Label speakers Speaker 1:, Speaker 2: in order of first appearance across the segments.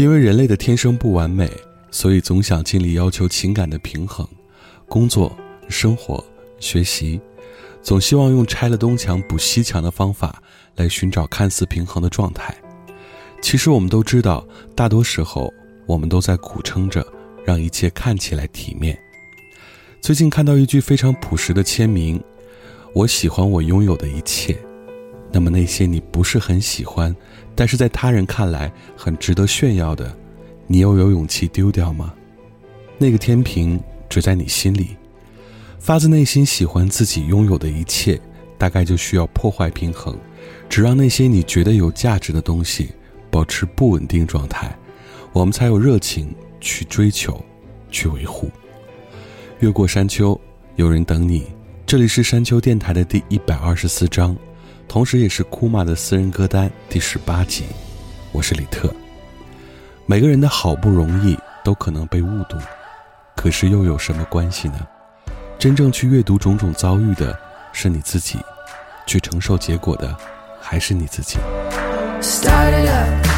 Speaker 1: 因为人类的天生不完美，所以总想尽力要求情感的平衡，工作、生活、学习，总希望用拆了东墙补西墙的方法来寻找看似平衡的状态。其实我们都知道，大多时候我们都在苦撑着让一切看起来体面。最近看到一句非常朴实的签名：“我喜欢我拥有的一切。”那么那些你不是很喜欢，但是在他人看来很值得炫耀的，你又有勇气丢掉吗？那个天平只在你心里，发自内心喜欢自己拥有的一切，大概就需要破坏平衡，只让那些你觉得有价值的东西保持不稳定状态，我们才有热情去追求，去维护。越过山丘，有人等你。这里是山丘电台的第一百二十四章。同时也是库玛的私人歌单第十八集，我是李特。每个人的好不容易都可能被误读，可是又有什么关系呢？真正去阅读种种遭遇的是你自己，去承受结果的还是你自己。
Speaker 2: Started up.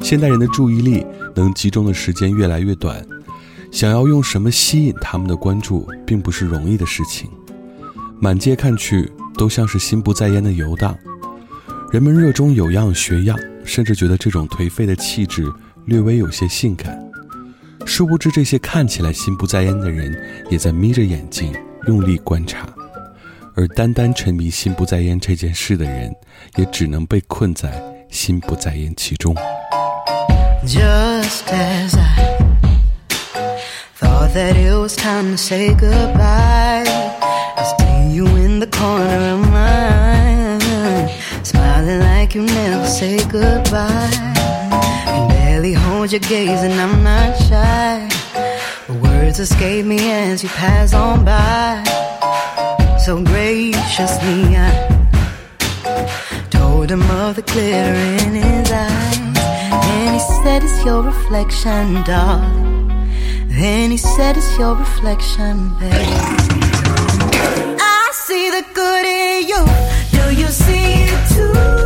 Speaker 1: 现代人的注意力能集中的时间越来越短，想要用什么吸引他们的关注，并不是容易的事情。满街看去，都像是心不在焉的游荡。人们热衷有样学样，甚至觉得这种颓废的气质略微有些性感。殊不知，这些看起来心不在焉的人，也在眯着眼睛用力观察。而单单沉迷心不在焉这件事的人，也只能被困在心不在焉其中。
Speaker 3: Just as I thought that it was time to say goodbye, I see you in the corner of my eye, smiling like you never say goodbye. Can barely hold your gaze, and I'm not shy. The words escape me as you pass on by. So graciously, I told him the glitter in his eyes. And he said, It's your reflection, darling. Then he said, It's your reflection, babe. I see the good in you. Do you see it too?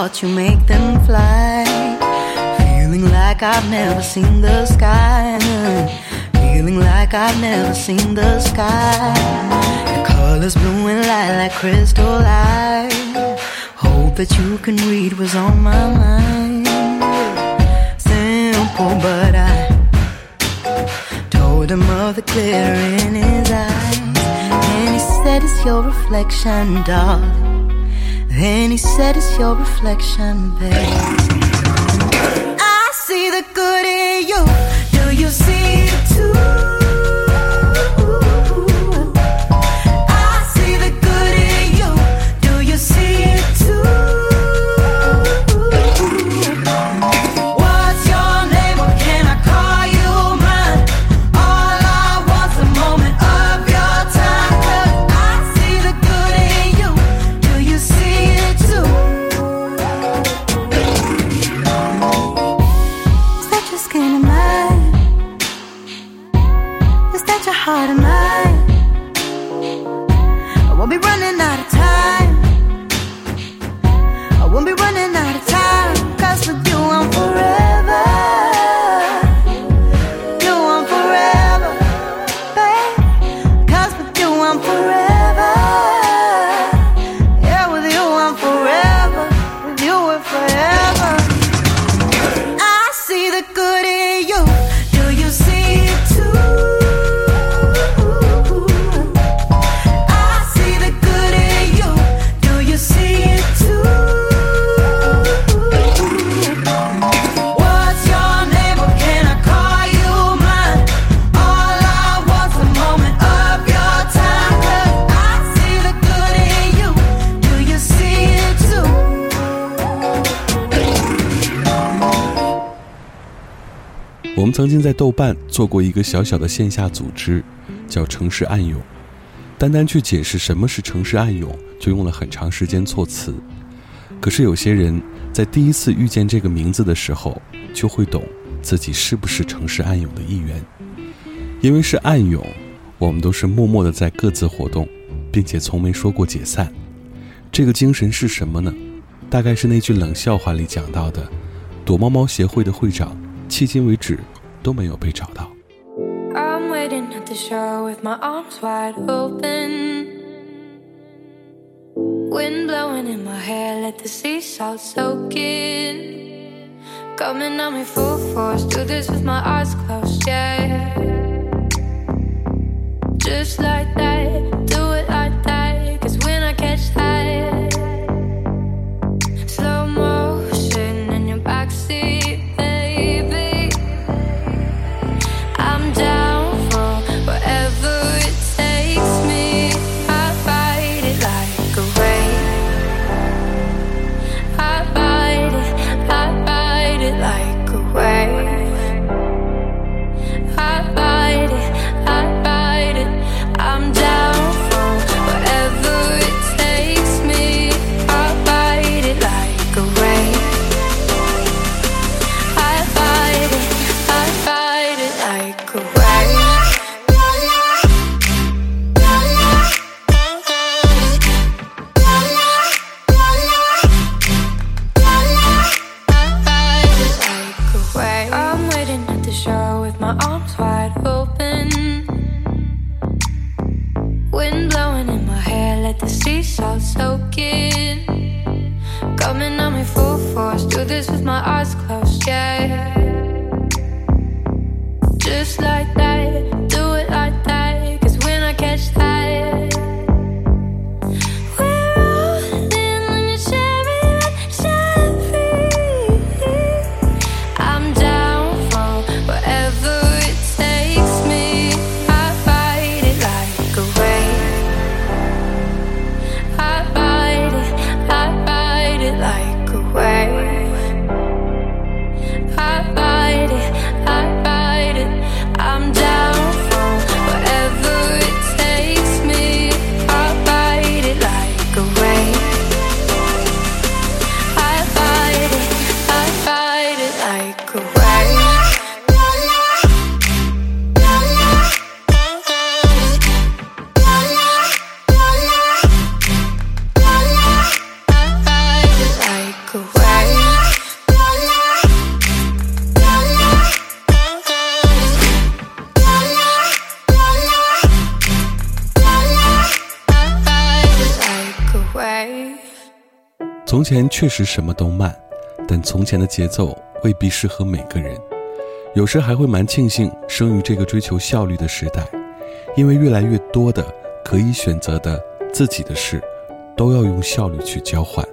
Speaker 3: Thoughts. You make them fly. Feeling like I've never seen the sky. Feeling like I've never seen the sky. Your colors blue and light like crystal light. Hope that you can read what's on my mind. Simple, but I told him of the glitter in his eyes. And he said, It's your reflection, darling. Then he said, It's your reflection, babe. I see the good in you. Do you see it too?
Speaker 1: 我们曾经在豆瓣做过一个小小的线下组织，叫“城市暗涌”。单单去解释什么是城市暗涌，就用了很长时间措辞。可是有些人在第一次遇见这个名字的时候，就会懂自己是不是城市暗涌的一员。因为是暗涌，我们都是默默的在各自活动，并且从没说过解散。这个精神是什么呢？大概是那句冷笑话里讲到的：躲猫猫协会的会长，迄今为止都没有被找到。
Speaker 2: I'm waiting at the shore with my arms wide open. Wind blowing in my hair, let the sea salt soak in. Coming on me full force, do this with my eyes closed, yeah. Just like that,
Speaker 4: 前确实什么都慢但从前的节奏未必适合每个人。有时还会蛮庆幸生于这个追求效率的时代因为越来越多的可以选择的自己的事都要用效率去交换。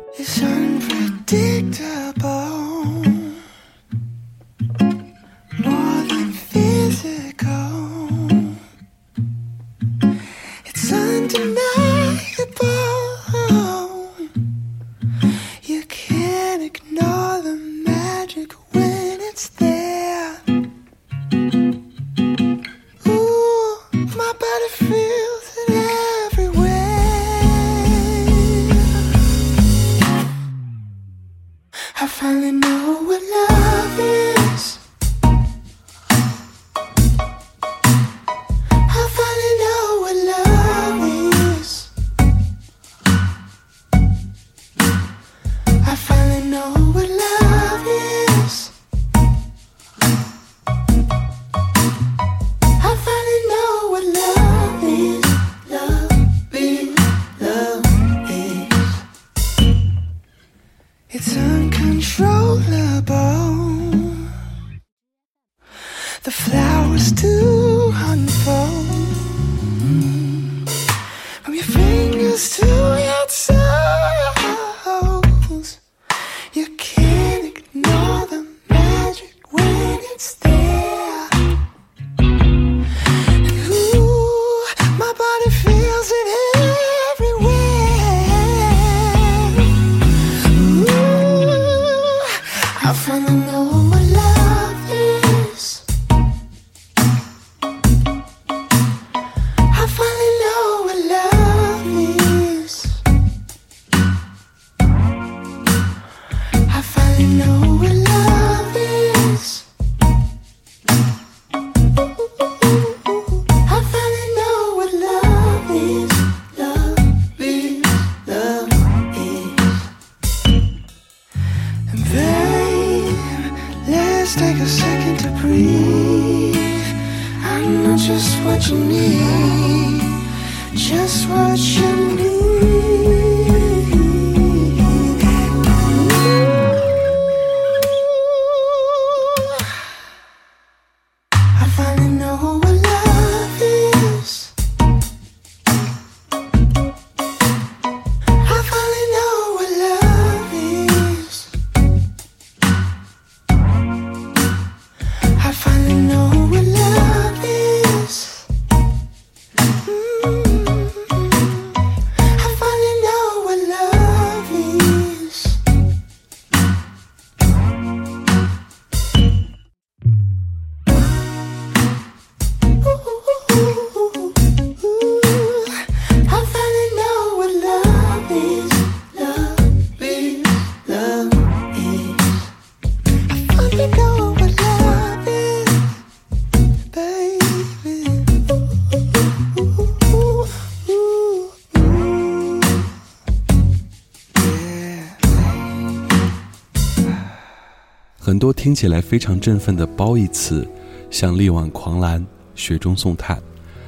Speaker 4: 都听起来非常振奋的褒义词像力挽狂澜雪中送炭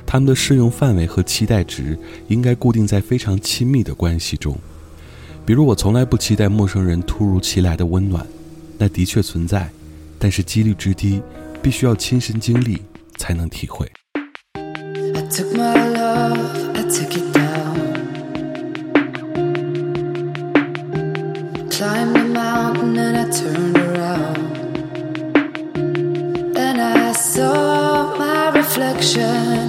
Speaker 5: 他们的适用范围和期待值应该固定在非常亲密的关系中。比如我从来不期待陌生人突如其来的温暖那的确存在但是几率之低必须要亲身经历才能体会。
Speaker 6: My love i took it down reflection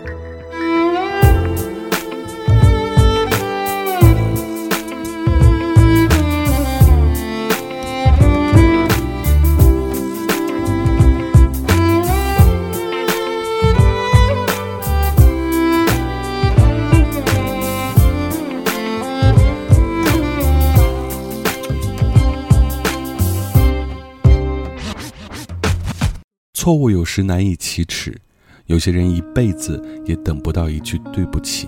Speaker 1: 错误有时难以启齿，有些人一辈子也等不到一句对不起，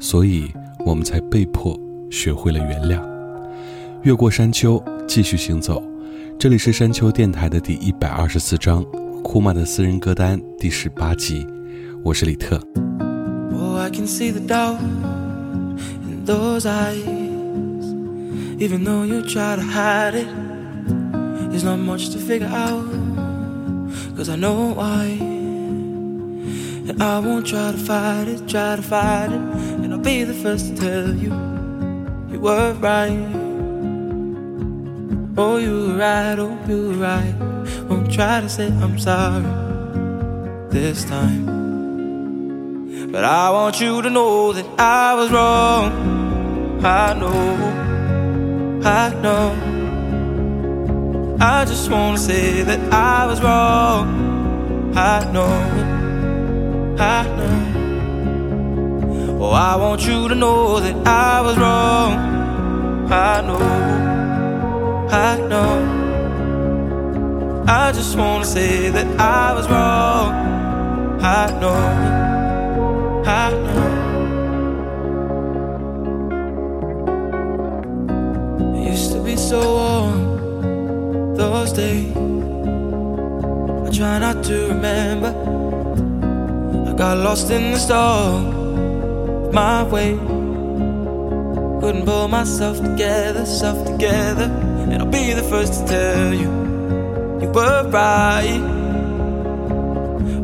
Speaker 1: 所以我们才被迫学会了原谅。越过山丘，继续行走。这里是山丘电台的第一百二十四章，库玛的私人歌单第十八集。我是李特。
Speaker 7: Oh, I can see the doubt in those eyes. Even though you try to hide it, there's not much to figure out. Cause I know why. And I won't try to fight it, try to fight it. And I'll be the first to tell you, you were right. Oh, you were right, oh, you were right. Won't try to say I'm sorry this time. But I want you to know that I was wrong. I know, I know. I just wanna say that I was wrong. I know, I know. Oh, I want you to know that I was wrong. I know, I know. I just wanna say that I was wrong. I know. I know. It used to be so warm those days. I try not to remember. I got lost in the storm my way. Couldn't pull myself together, self together. And I'll be the first to tell you, you were right.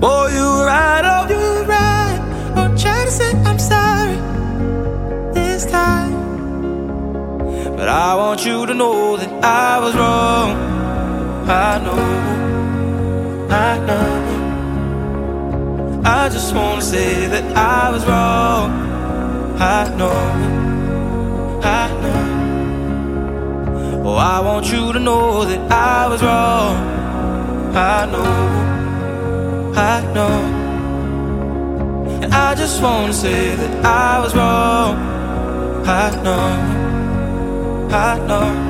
Speaker 7: Oh, you were right, oh, you were right. I'll try to say I'm sorry this time. But I want you to know that I was wrong. I know, I know. I just wanna say that I was wrong. I know, I know. Oh, I want you to know that I was wrong. I know, I know. And I just wanna say that I was wrong. I know, I know.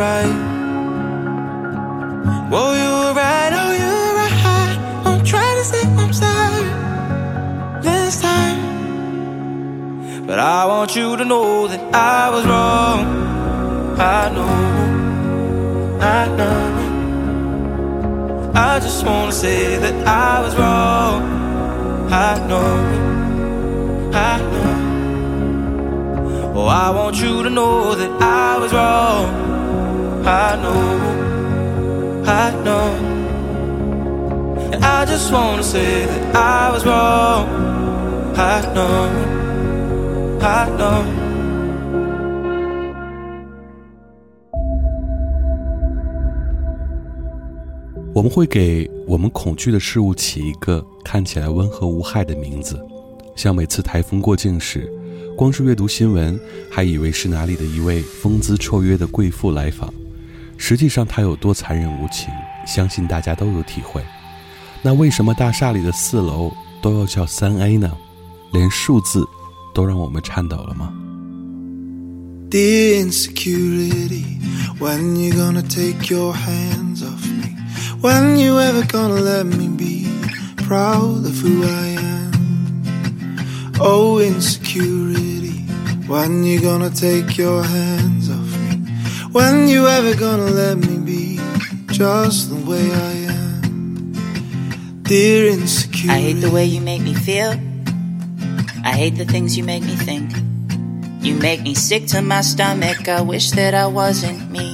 Speaker 7: Right. Oh, you were right, oh, you were right. Don't try to say I'm sorry this time. But I want you to know that I was wrong. I know, I know. I just wanna say that I was wrong. I know, I know. Oh, I want you to know that I was wrong. I know, I know. I just wanna say that I was wrong. I know, I know.
Speaker 1: 我们会给我们恐惧的事物起一个看起来温和无害的名字，像每次台风过境时，光是阅读新闻，还以为是哪里的一位风姿绰约的贵妇来访，实际上她有多残忍无情，相信大家都有体会。那为什么大厦里的四楼都要叫三 A 呢？连数字都让我们颤抖了吗
Speaker 8: ？The insecurity, when you gonna take your hands off me? When you ever gonna let me be proud of who I am? Oh, insecurity, when you gonna take your hands? When you ever gonna let me be just the way I am? Dear insecure.
Speaker 9: I hate the way you make me feel. I hate the things you make me think. You make me sick to my stomach. I wish that I wasn't me.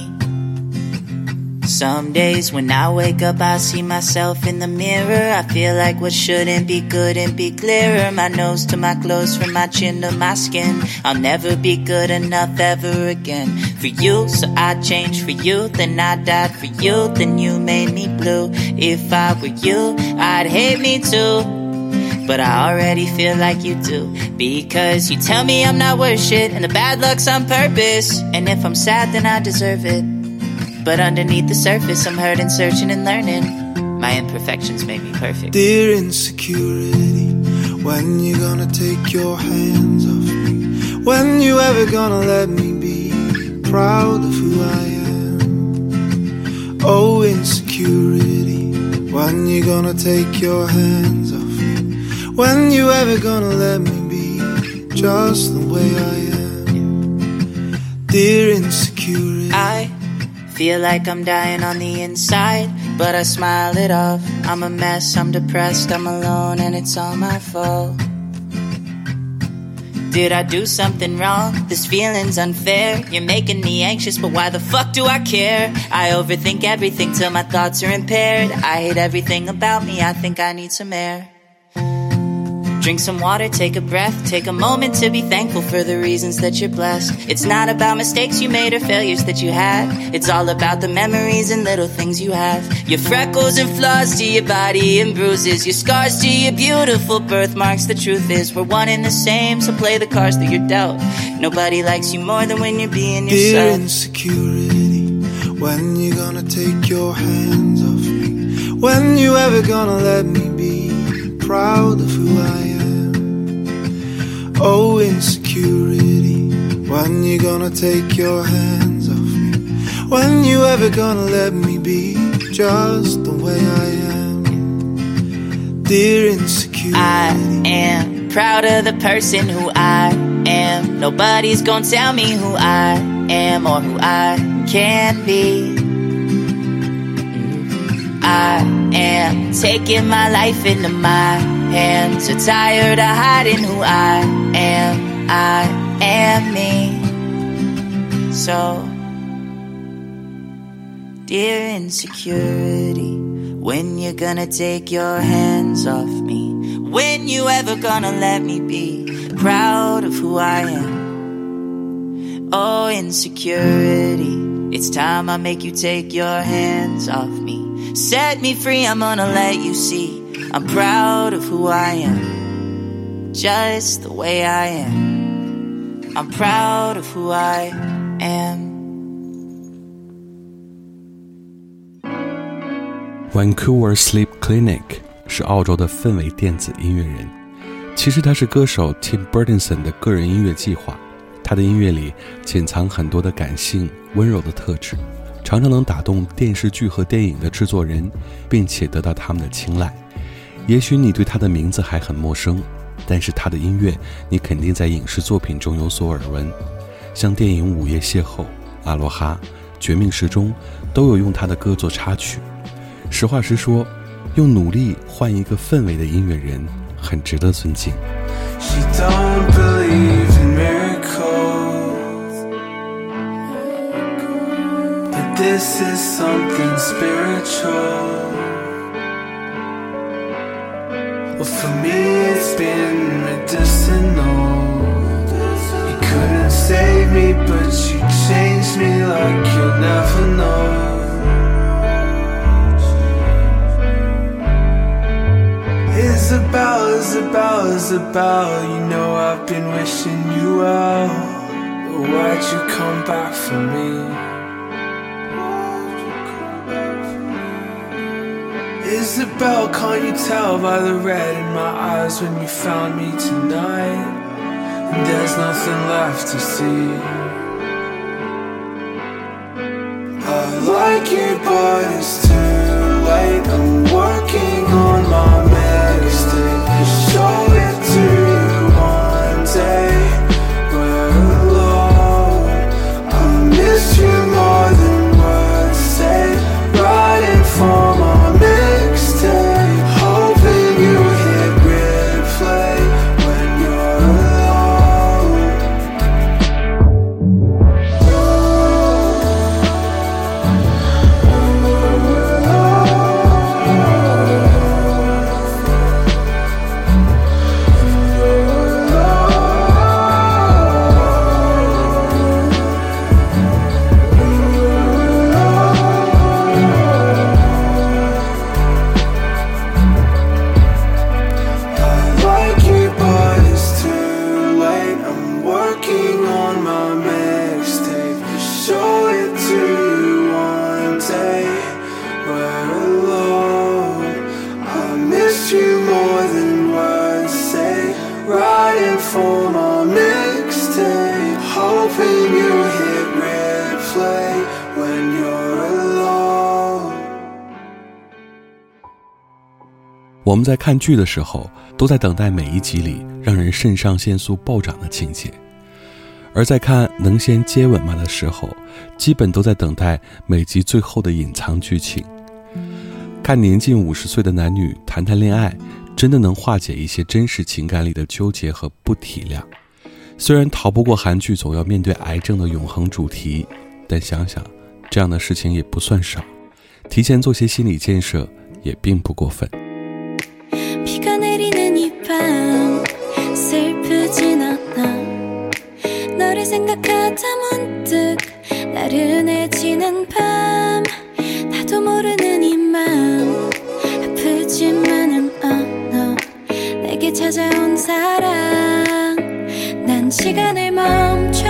Speaker 9: Some days when I wake up, I see myself in the mirror. I feel like what shouldn't be good and be clearer. My nose to my clothes, from my chin to my skin. I'll never be good enough ever again for you. So I changed for you, then I died for you, then you made me blue. If I were you, I'd hate me too. But I already feel like you do. Because you tell me I'm not worth shit, and the bad luck's on purpose. And if I'm sad, then I deserve it. But underneath the surface, I'm hurting, searching, and learning. My imperfections make me perfect.
Speaker 8: Dear insecurity, when you gonna take your hands off me? When you ever gonna let me be proud of who I am? Oh, insecurity, when you gonna take your hands off me? When you ever gonna let me be just the way I am? Dear insecurity,
Speaker 9: I feel like I'm dying on the inside, but I smile it off. I'm a mess, I'm depressed, I'm alone, and it's all my fault. Did I do something wrong? This feeling's unfair. You're making me anxious, but why the fuck do I care? I overthink everything till my thoughts are impaired. I hate everything about me, I think I need some air. Drink some water, take a breath, take a moment to be thankful for the reasons that you're blessed. It's not about mistakes you made or failures that you had. It's all about the memories and little things you have. Your freckles and flaws to your body and bruises, your scars to your beautiful birthmarks. The truth is, we're one and the same, so play the cards that you're dealt. Nobody likes you more than when you're being yourself.
Speaker 8: Dear insecurity, when you gonna take your hands off me? When you ever gonna let me be proud of who I am? Oh, insecurity, when you gonna take your hands off me? When you ever gonna let me be just the way I am? Dear insecurity,
Speaker 9: I am proud of the person who I am. Nobody's gonna tell me who I am or who I can be. Mhm. I am taking my life into my hands. So tired of hiding who I am. I am me. So, dear insecurity, when you're gonna take your hands off me? When you ever gonna let me be proud of who I am? Oh, insecurity, it's time I make you take your hands off me. Set me free, I'm gonna let you see. I'm proud of who I am, just the way I am. I'm proud of who I am.
Speaker 1: Vancouver Sleep Clinic 是澳洲的氛围电子音乐人，其实他是歌手 Tim Burtonson 的个人音乐计划。他的音乐里潜藏很多的感性、温柔的特质，常常能打动电视剧和电影的制作人，并且得到他们的青睐。也许你对他的名字还很陌生，但是他的音乐你肯定在影视作品中有所耳闻，像电影《午夜邂逅》、《阿罗哈》、《绝命时钟》都有用他的歌做插曲。实话实说，用努力换一个氛围的音乐人，很值得尊敬。
Speaker 10: She don't believe in miracles. But this is something spiritual. Well, for me, it's been medicinal. You couldn't save me, but you changed me like you'll never know. Isabel, Isabel, Isabel, you know I've been wishing you well. But why'd you come back for me? Isabel, can't you tell by the red in my eyes when you found me tonight? And there's nothing left to see. I like you, but it's too late. I'm working on my mixtape. Show
Speaker 1: 我们在看剧的时候，都在等待每一集里让人肾上腺素暴涨的情节；而在看《能先接吻吗》的时候，基本都在等待每集最后的隐藏剧情。看年近五十岁的男女谈谈恋爱，真的能化解一些真实情感里的纠结和不体谅。虽然逃不过韩剧总要面对癌症的永恒主题，但想想这样的事情也不算少，提前做些心理建设也并不过分。
Speaker 11: 비가 내리는 이 밤 슬프진 않아. 너를 생각하다 문득 나른해지는 밤 나도 모르는 이 맘 아프지만은 않아. 내게 찾아온 사랑 난 시간을 멈춰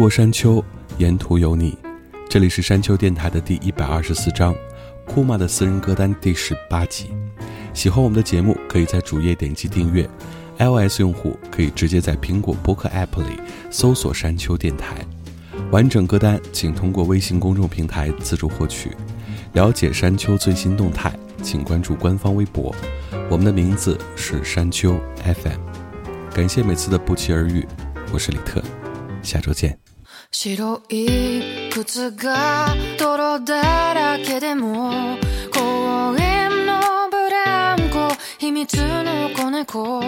Speaker 1: 过山丘，沿途有你。这里是山丘电台的第一百二十四章，库玛的私人歌单第十八集。喜欢我们的节目，可以在主页点击订阅；iOS 用户可以直接在苹果播客 App 里搜索“山丘电台”。完整歌单请通过微信公众平台自助获取。了解山丘最新动态，请关注官方微博。我们的名字是山丘 FM。感谢每次的不期而遇，我是李特，下周见。
Speaker 2: 白い靴が泥だらけでも公園のブランコ秘密の子猫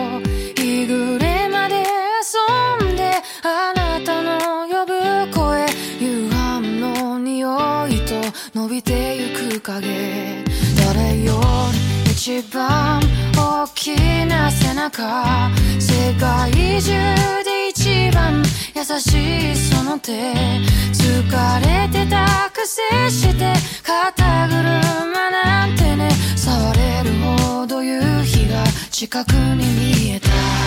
Speaker 2: 日暮れまで遊んであなたの呼ぶ声夕飯の匂いと伸びてゆく影。誰より一番大きな背中世界中一
Speaker 12: 番優しいその手。疲れてたくせして肩車なんてね。触れるほど夕日が近くに見えた。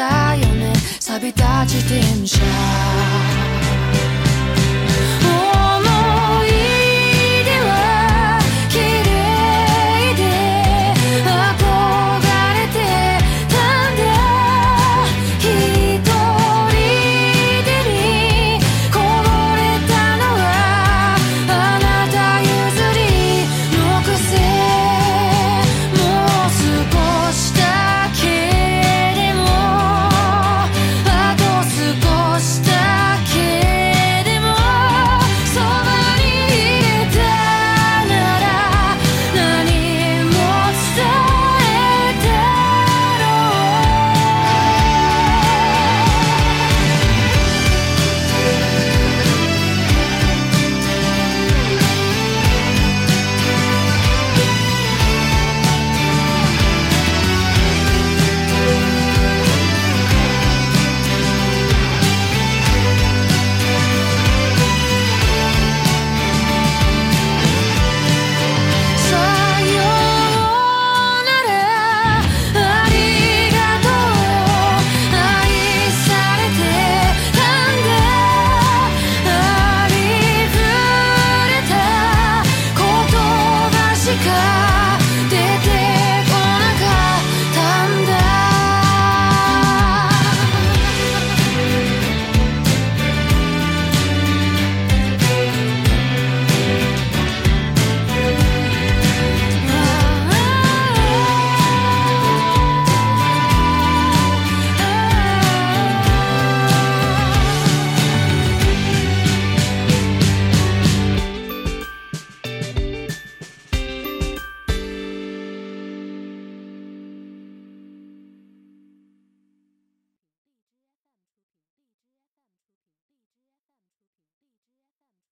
Speaker 12: だよね。錆びた自転車